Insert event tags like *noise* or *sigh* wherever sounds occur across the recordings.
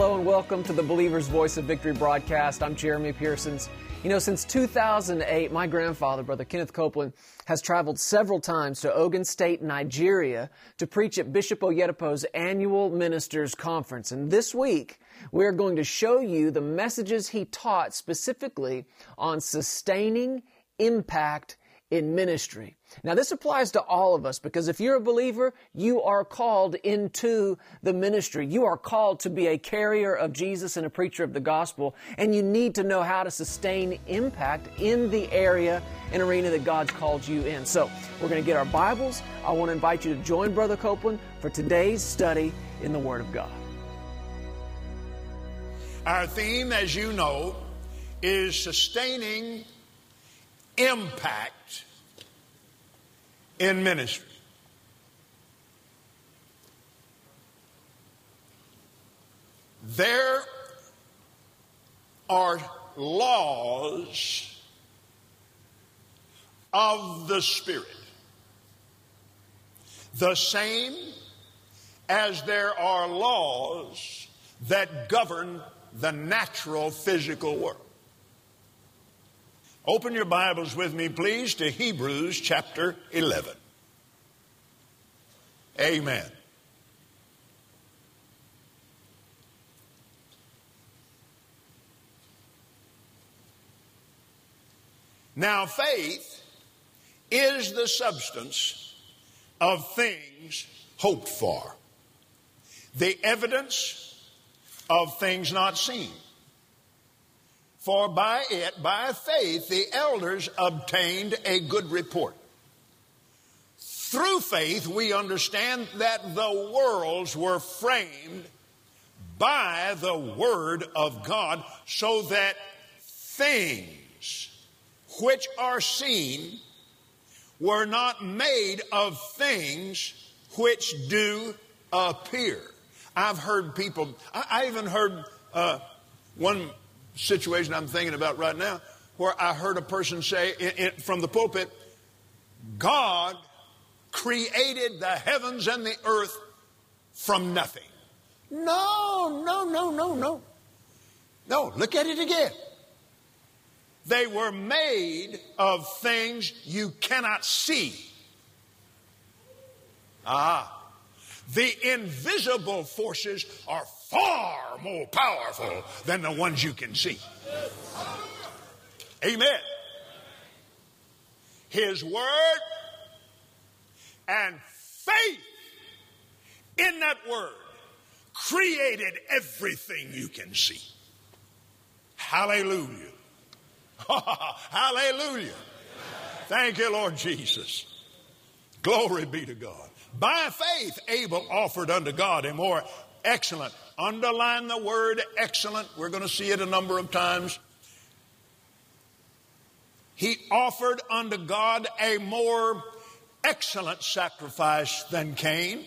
Hello and welcome to the Believer's Voice of Victory broadcast. I'm Jeremy Pearsons. You know, since 2008, my grandfather, Brother Kenneth Copeland, has traveled several times to Ogun State, Nigeria to preach at Bishop Oyedepo's annual ministers conference. And this week, we're going to show you the messages he taught specifically on sustaining impact in ministry. Now this applies to all of us because if you're a believer, you are called into the ministry. You are called to be a carrier of Jesus and a preacher of the gospel, and you need to know how to sustain impact in the area and arena that God's called you in. So we're going to get our Bibles. I want to invite you to join Brother Copeland for today's study in the Word of God. Our theme, as you know, is sustaining impact in ministry. There are laws of the Spirit, the same as there are laws that govern the natural physical world. Open your Bibles with me, please, to Hebrews chapter 11. Amen. Now, faith is the substance of things hoped for, the evidence of things not seen. For by it, by faith, the elders obtained a good report. Through faith, we understand that the worlds were framed by the Word of God, so that things which are seen were not made of things which do appear. I've heard people, I, I even heard uh, one situation I'm thinking about right now where I heard a person say from the pulpit, God created the heavens and the earth from nothing. No, no, no, no, no. No, look at it again. They were made of things you cannot see. Ah, the invisible forces are far more powerful than the ones you can see. Amen. His word and faith in that word created everything you can see. Hallelujah. *laughs* Hallelujah. Thank you, Lord Jesus. Glory be to God. By faith, Abel offered unto God a more excellent Underline the word excellent. We're going to see it a number of times. He offered unto God a more excellent sacrifice than Cain,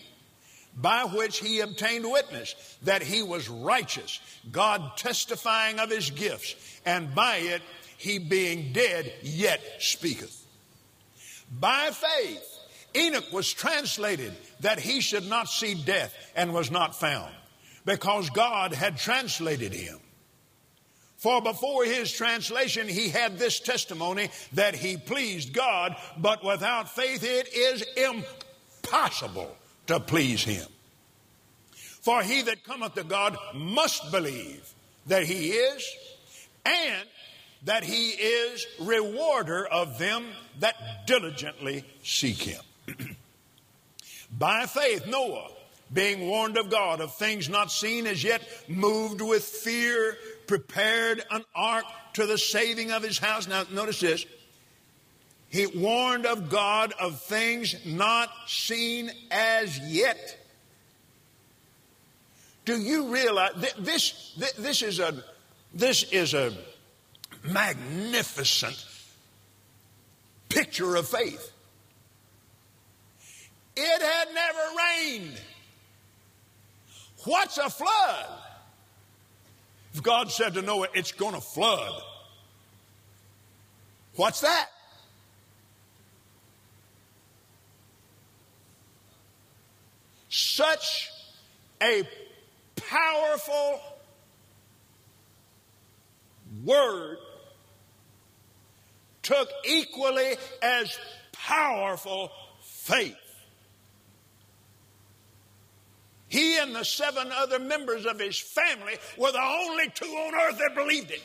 by which he obtained witness that he was righteous, God testifying of his gifts, and by it he being dead yet speaketh. By faith, Enoch was translated that he should not see death and was not found because God had translated him. For before his translation, he had this testimony that he pleased God, but without faith it is impossible to please him. For he that cometh to God must believe that he is, and that he is rewarder of them that diligently seek him. *clears throat* By faith, Noah being warned of God of things not seen as yet, moved with fear, prepared an ark to the saving of his house. Now, notice this. He warned of God of things not seen as yet. Do you realize this, this is a this is a magnificent picture of faith. It had never rained. What's a flood? If God said to Noah, it's going to flood, what's that? Such a powerful word took equally as powerful faith. He and the seven other members of his family were the only two on earth that believed it.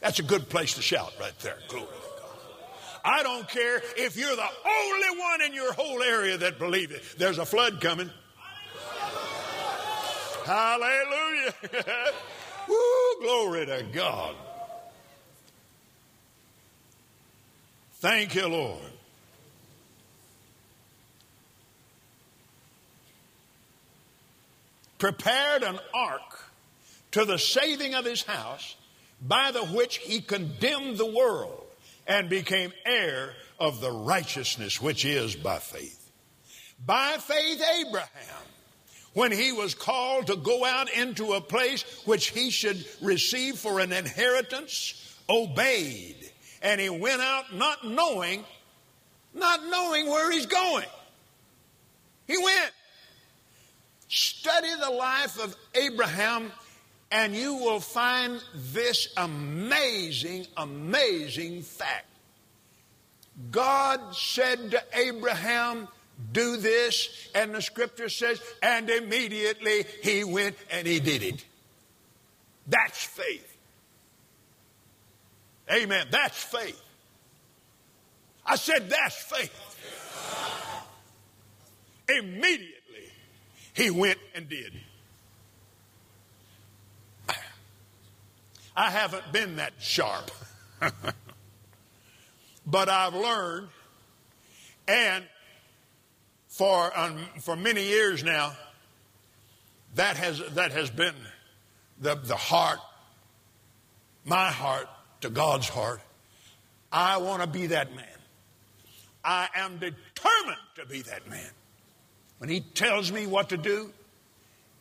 That's a good place to shout right there. Glory to God. I don't care if you're the only one in your whole area that believe it. There's a flood coming. Hallelujah. *laughs* Woo, glory to God. Thank you, Lord. Prepared an ark to the saving of his house, by the which he condemned the world and became heir of the righteousness which is by faith. By faith, Abraham, when he was called to go out into a place which he should receive for an inheritance, obeyed. And he went out not knowing, not knowing where he's going. He went. The life of Abraham, and you will find this amazing, amazing fact. God said to Abraham, Do this, and the scripture says, and immediately he went and he did it. That's faith. Amen. That's faith. I said, That's faith. Immediately he went and did. I haven't been that sharp. *laughs* but I've learned, and for, um, for many years now, that has, that has been the, the heart, my heart to God's heart. I want to be that man. I am determined to be that man. When he tells me what to do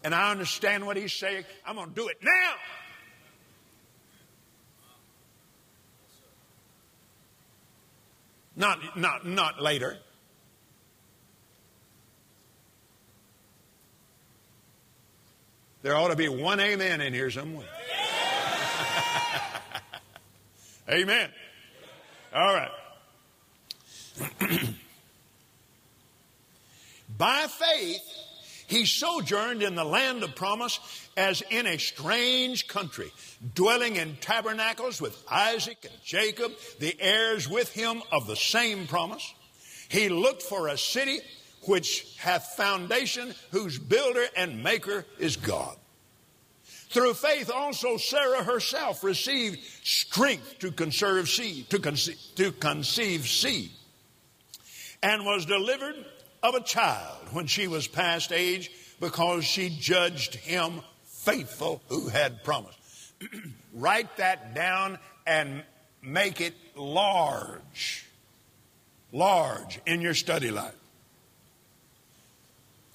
and I understand what he's saying, I'm going to do it now. Not, not, not later. There ought to be one amen in here somewhere. *laughs* amen. All right. *clears throat* By faith, he sojourned in the land of promise as in a strange country, dwelling in tabernacles with Isaac and Jacob, the heirs with him of the same promise. He looked for a city which hath foundation, whose builder and maker is God. Through faith also Sarah herself received strength to conserve seed, to conceive, to conceive seed, and was delivered of a child when she was past age because she judged him faithful who had promised. *clears throat* Write that down and make it large. Large in your study life.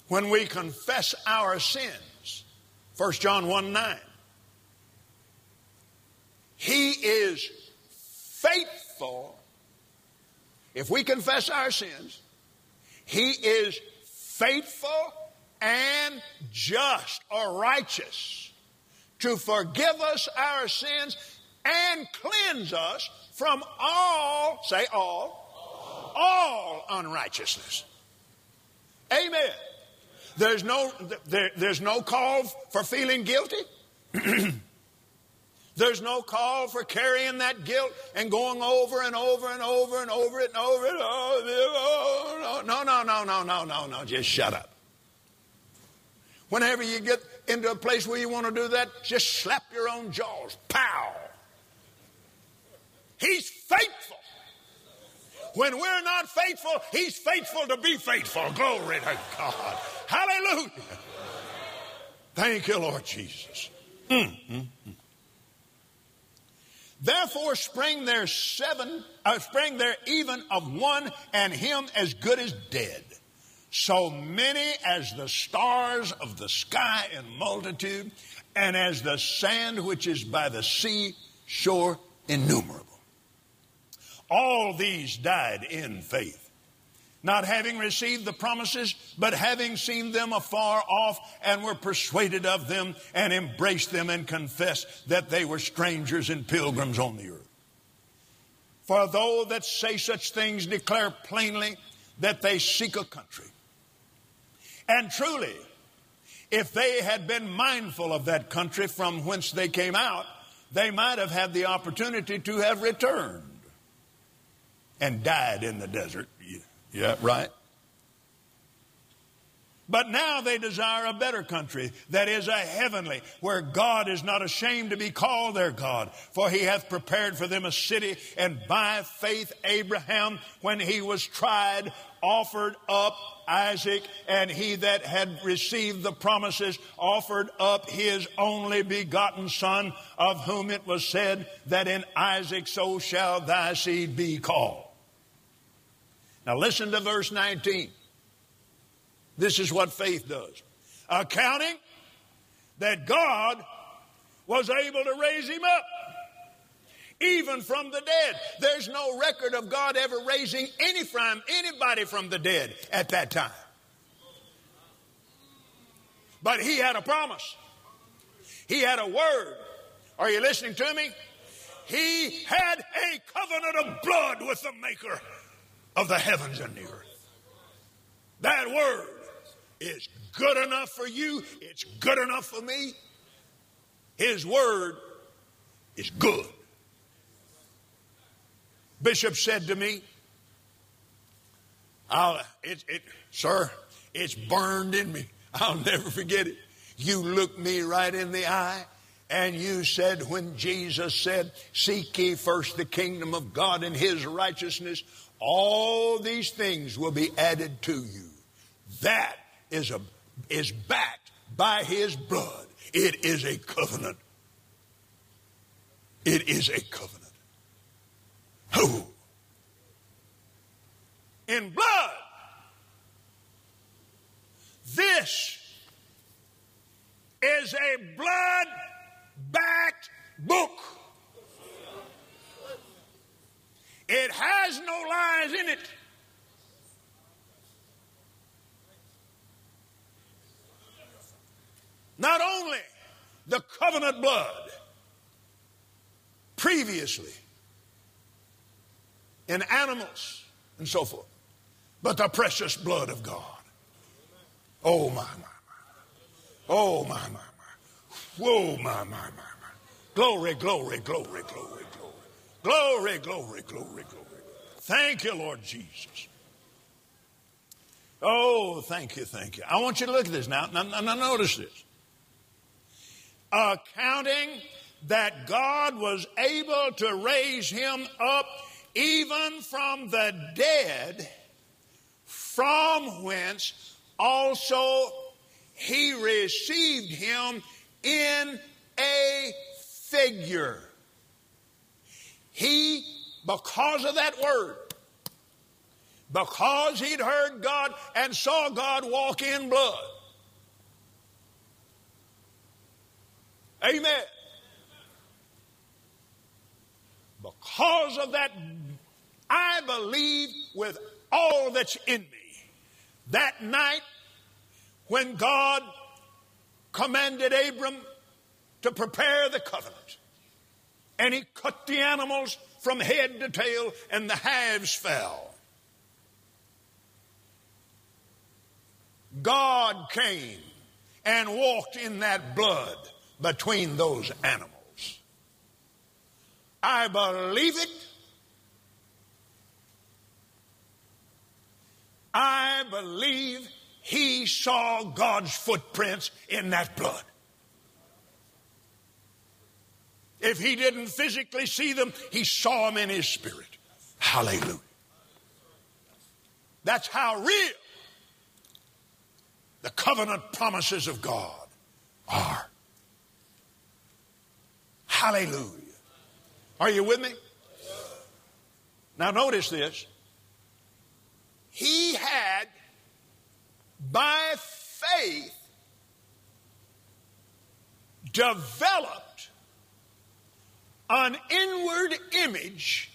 When we confess our sins, 1 John 1 9, He is faithful. If we confess our sins, he is faithful and just or righteous to forgive us our sins and cleanse us from all, say all, all unrighteousness. Amen. There's no, there, there's no call for feeling guilty. *clears throat* There's no call for carrying that guilt and going over and over and over and over it and over it. Oh, no, no, no, no, no, no, no. Just shut up. Whenever you get into a place where you want to do that, just slap your own jaws. Pow. He's faithful. When we're not faithful, He's faithful to be faithful. Glory to God. Hallelujah. Thank you, Lord Jesus. Mm, mm, mm. Therefore sprang there seven, uh, sprang there even of one, and him as good as dead. So many as the stars of the sky in multitude, and as the sand which is by the sea shore innumerable. All these died in faith, not having received the promises, but having seen them afar off, and were persuaded of them, and embraced them, and confessed that they were strangers and pilgrims on the earth. For though that say such things declare plainly that they seek a country. And truly, if they had been mindful of that country from whence they came out, they might have had the opportunity to have returned and died in the desert. Yeah, right. But now they desire a better country that is a heavenly, where God is not ashamed to be called their God, for he hath prepared for them a city, and by faith Abraham, when he was tried, offered up Isaac, and he that had received the promises offered up his only begotten son, of whom it was said that in Isaac so shall thy seed be called. Now listen to verse 19. This is what faith does. Accounting that God was able to raise him up even from the dead. There's no record of God ever raising any from anybody from the dead at that time. But he had a promise. He had a word. Are you listening to me? He had a covenant of blood with the maker of the heavens and the earth. That word is good enough for you, it's good enough for me. His word is good. Bishop said to me, I'll, it, it, sir, it's burned in me. I'll never forget it. You looked me right in the eye and you said, when Jesus said, Seek ye first the kingdom of God and his righteousness, all these things will be added to you. That is, a, is backed by his blood. It is a covenant. It is a covenant. Who? In blood. This is a blood backed book. It has no lies in it. Not only the covenant blood previously in animals and so forth, but the precious blood of God. Oh, my, my, my. Oh, my, my, my. Whoa, my, my, my, my. Glory, glory, glory, glory, glory. Glory, glory, glory. Thank you, Lord Jesus. Oh, thank you, thank you. I want you to look at this now. Now, now notice this. Accounting that God was able to raise him up even from the dead, from whence also he received him in a figure. He, because of that word, because he'd heard God and saw God walk in blood. Amen. Because of that, I believe with all that's in me. That night, when God commanded Abram to prepare the covenant, and he cut the animals from head to tail, and the halves fell. God came and walked in that blood between those animals. I believe it. I believe he saw God's footprints in that blood. If he didn't physically see them, he saw them in his spirit. Hallelujah. That's how real the covenant promises of God are. Hallelujah. Are you with me? Now, notice this. He had, by faith, developed an inward image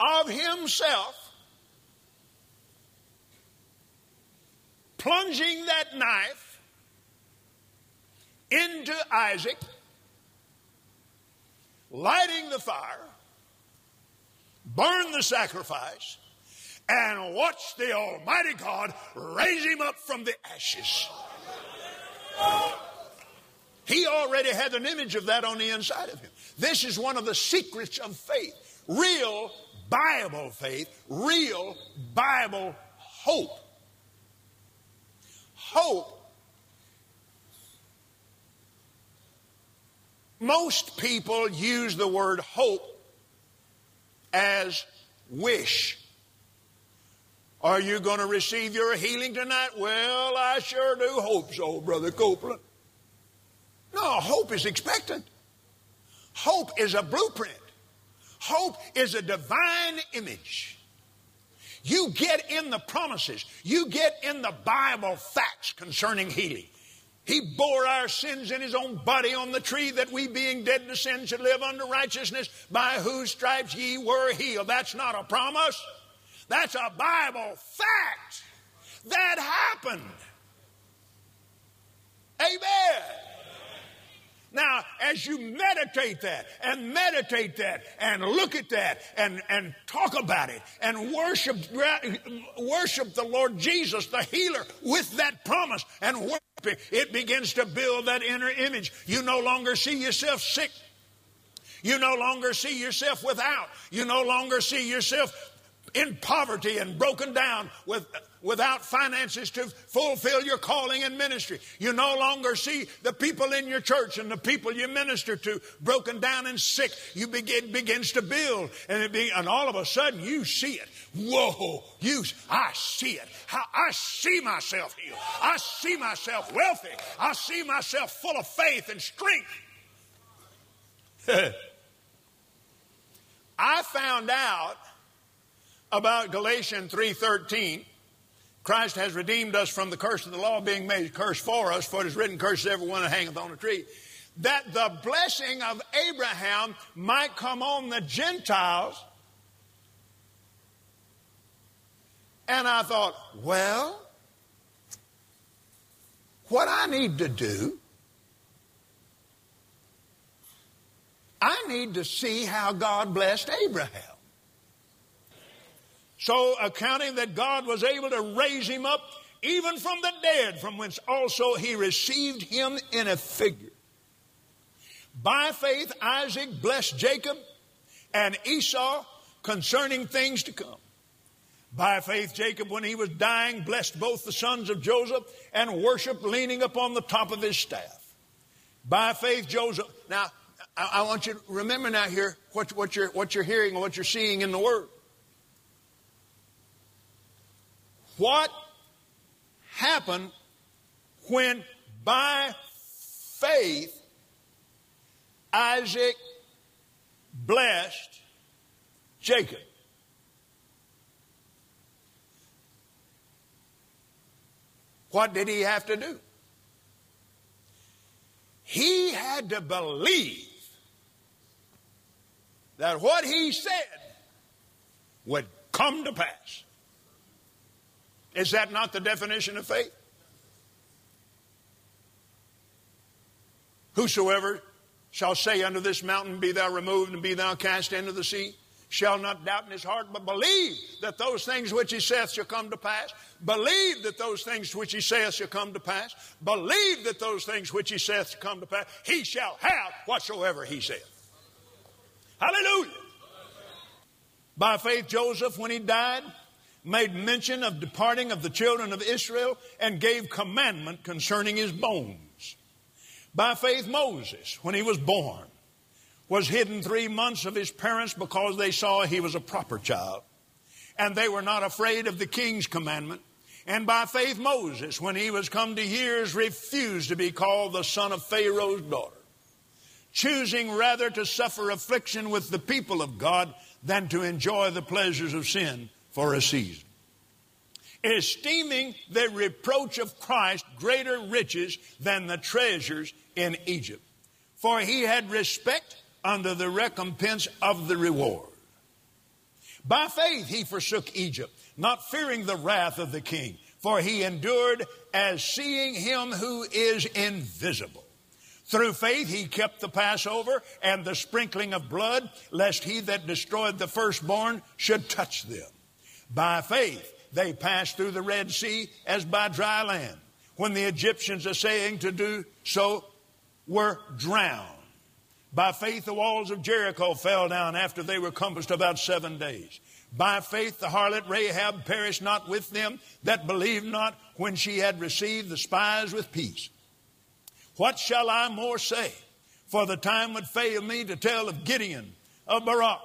of himself, plunging that knife into Isaac, lighting the fire, burn the sacrifice, and watch the Almighty God raise him up from the ashes. He already had an image of that on the inside of him. This is one of the secrets of faith. Real Bible faith, real Bible hope. Hope. Most people use the word hope as wish. Are you going to receive your healing tonight? Well, I sure do hope so, Brother Copeland. No, hope is expectant. Hope is a blueprint. Hope is a divine image. You get in the promises, you get in the Bible facts concerning healing. He bore our sins in his own body on the tree that we, being dead to sin, should live unto righteousness, by whose stripes ye were healed. That's not a promise. That's a Bible fact that happened. Amen. Now, as you meditate that and meditate that and look at that and, and talk about it and worship, worship the Lord Jesus, the healer, with that promise and worship it, it begins to build that inner image. You no longer see yourself sick. You no longer see yourself without. You no longer see yourself in poverty and broken down with, without finances to fulfill your calling and ministry. You no longer see the people in your church and the people you minister to broken down and sick. You begin begins to build, and it be, and all of a sudden you see it. Whoa! You, I see it. How I see myself healed. I see myself wealthy. I see myself full of faith and strength. *laughs* I found out about Galatians 3:13, Christ has redeemed us from the curse of the law being made a curse for us, for it is written, curse everyone that hangeth on a tree. That the blessing of Abraham might come on the Gentiles. And I thought, well, what I need to do, I need to see how God blessed Abraham. So, accounting that God was able to raise him up even from the dead, from whence also he received him in a figure. By faith, Isaac blessed Jacob and Esau concerning things to come. By faith, Jacob, when he was dying, blessed both the sons of Joseph and worshiped leaning upon the top of his staff. By faith, Joseph. Now, I, want you to remember now here what, what, you're, what you're hearing and what you're seeing in the Word. What happened when by faith Isaac blessed Jacob. What did he have to do? He had to believe that what he said would come to pass. Is that not the definition of faith? Whosoever shall say unto this mountain, Be thou removed and be thou cast into the sea, shall not doubt in his heart, but believe that those things which he saith shall come to pass. Believe that those things which he saith shall come to pass. Believe that those things which he saith shall come to pass. He shall have whatsoever he saith. Hallelujah. By faith, Joseph, when he died, made mention of departing of the children of Israel and gave commandment concerning his bones. By faith, Moses, when he was born, was hidden three months of his parents because they saw he was a proper child. And they were not afraid of the king's commandment. And by faith, Moses, when he was come to years, refused to be called the son of Pharaoh's daughter, choosing rather to suffer affliction with the people of God than to enjoy the pleasures of sin for a season. Esteeming the reproach of Christ greater riches than the treasures in Egypt. For he had respect unto the recompense of the reward. By faith he forsook Egypt, not fearing the wrath of the king, for he endured as seeing him who is invisible. Through faith he kept the Passover and the sprinkling of blood, lest he that destroyed the firstborn should touch them. By faith they passed through the Red Sea as by dry land, when the Egyptians essaying to do so were drowned. By faith, the walls of Jericho fell down after they were compassed about seven days. By faith, the harlot Rahab perished not with them that believed not when she had received the spies with peace. What shall I more say? For the time would fail me to tell of Gideon, of Barak,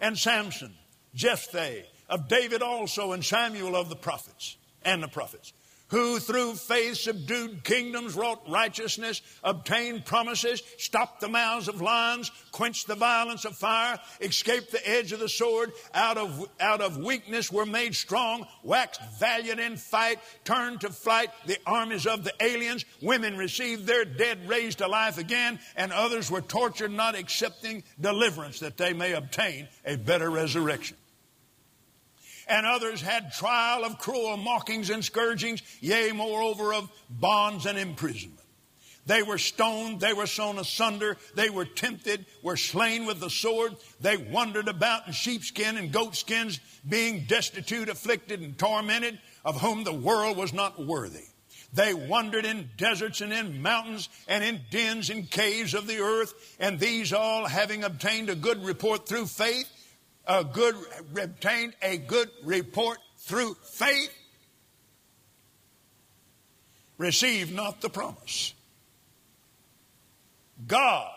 and Samson, Jephthah, of David also, and Samuel of the prophets, and the prophets who through faith subdued kingdoms, wrought righteousness, obtained promises, stopped the mouths of lions, quenched the violence of fire, escaped the edge of the sword, out of, out of weakness were made strong, waxed valiant in fight, turned to flight the armies of the aliens. Women received their dead raised to life again, and others were tortured, not accepting deliverance that they may obtain a better resurrection and others had trial of cruel mockings and scourgings, yea, moreover, of bonds and imprisonment. They were stoned, they were sown asunder, they were tempted, were slain with the sword, they wandered about in sheepskin and goatskins, being destitute, afflicted, and tormented, of whom the world was not worthy. They wandered in deserts and in mountains and in dens and caves of the earth, and these all, having obtained a good report through faith, a good, obtained a good report through faith, receive not the promise. God,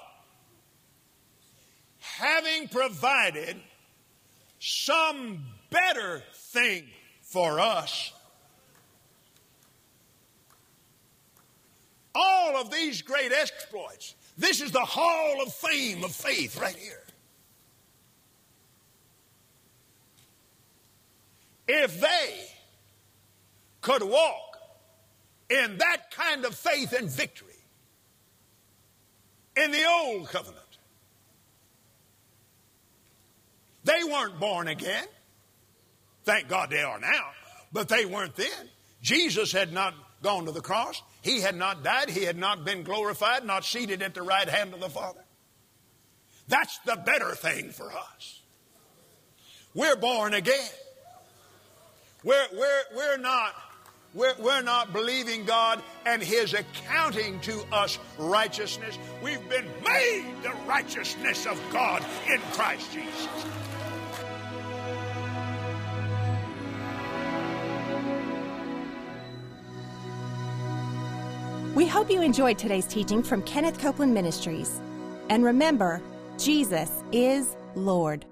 having provided some better thing for us, all of these great exploits, this is the hall of fame of faith right here. If they could walk in that kind of faith and victory in the old covenant, they weren't born again. Thank God they are now, but they weren't then. Jesus had not gone to the cross. He had not died. He had not been glorified, not seated at the right hand of the Father. That's the better thing for us. We're born again. We're, we're, we're not. We're, we're not believing God and His accounting to us righteousness. We've been made the righteousness of God in Christ Jesus. We hope you enjoyed today's teaching from Kenneth Copeland Ministries. And remember, Jesus is Lord.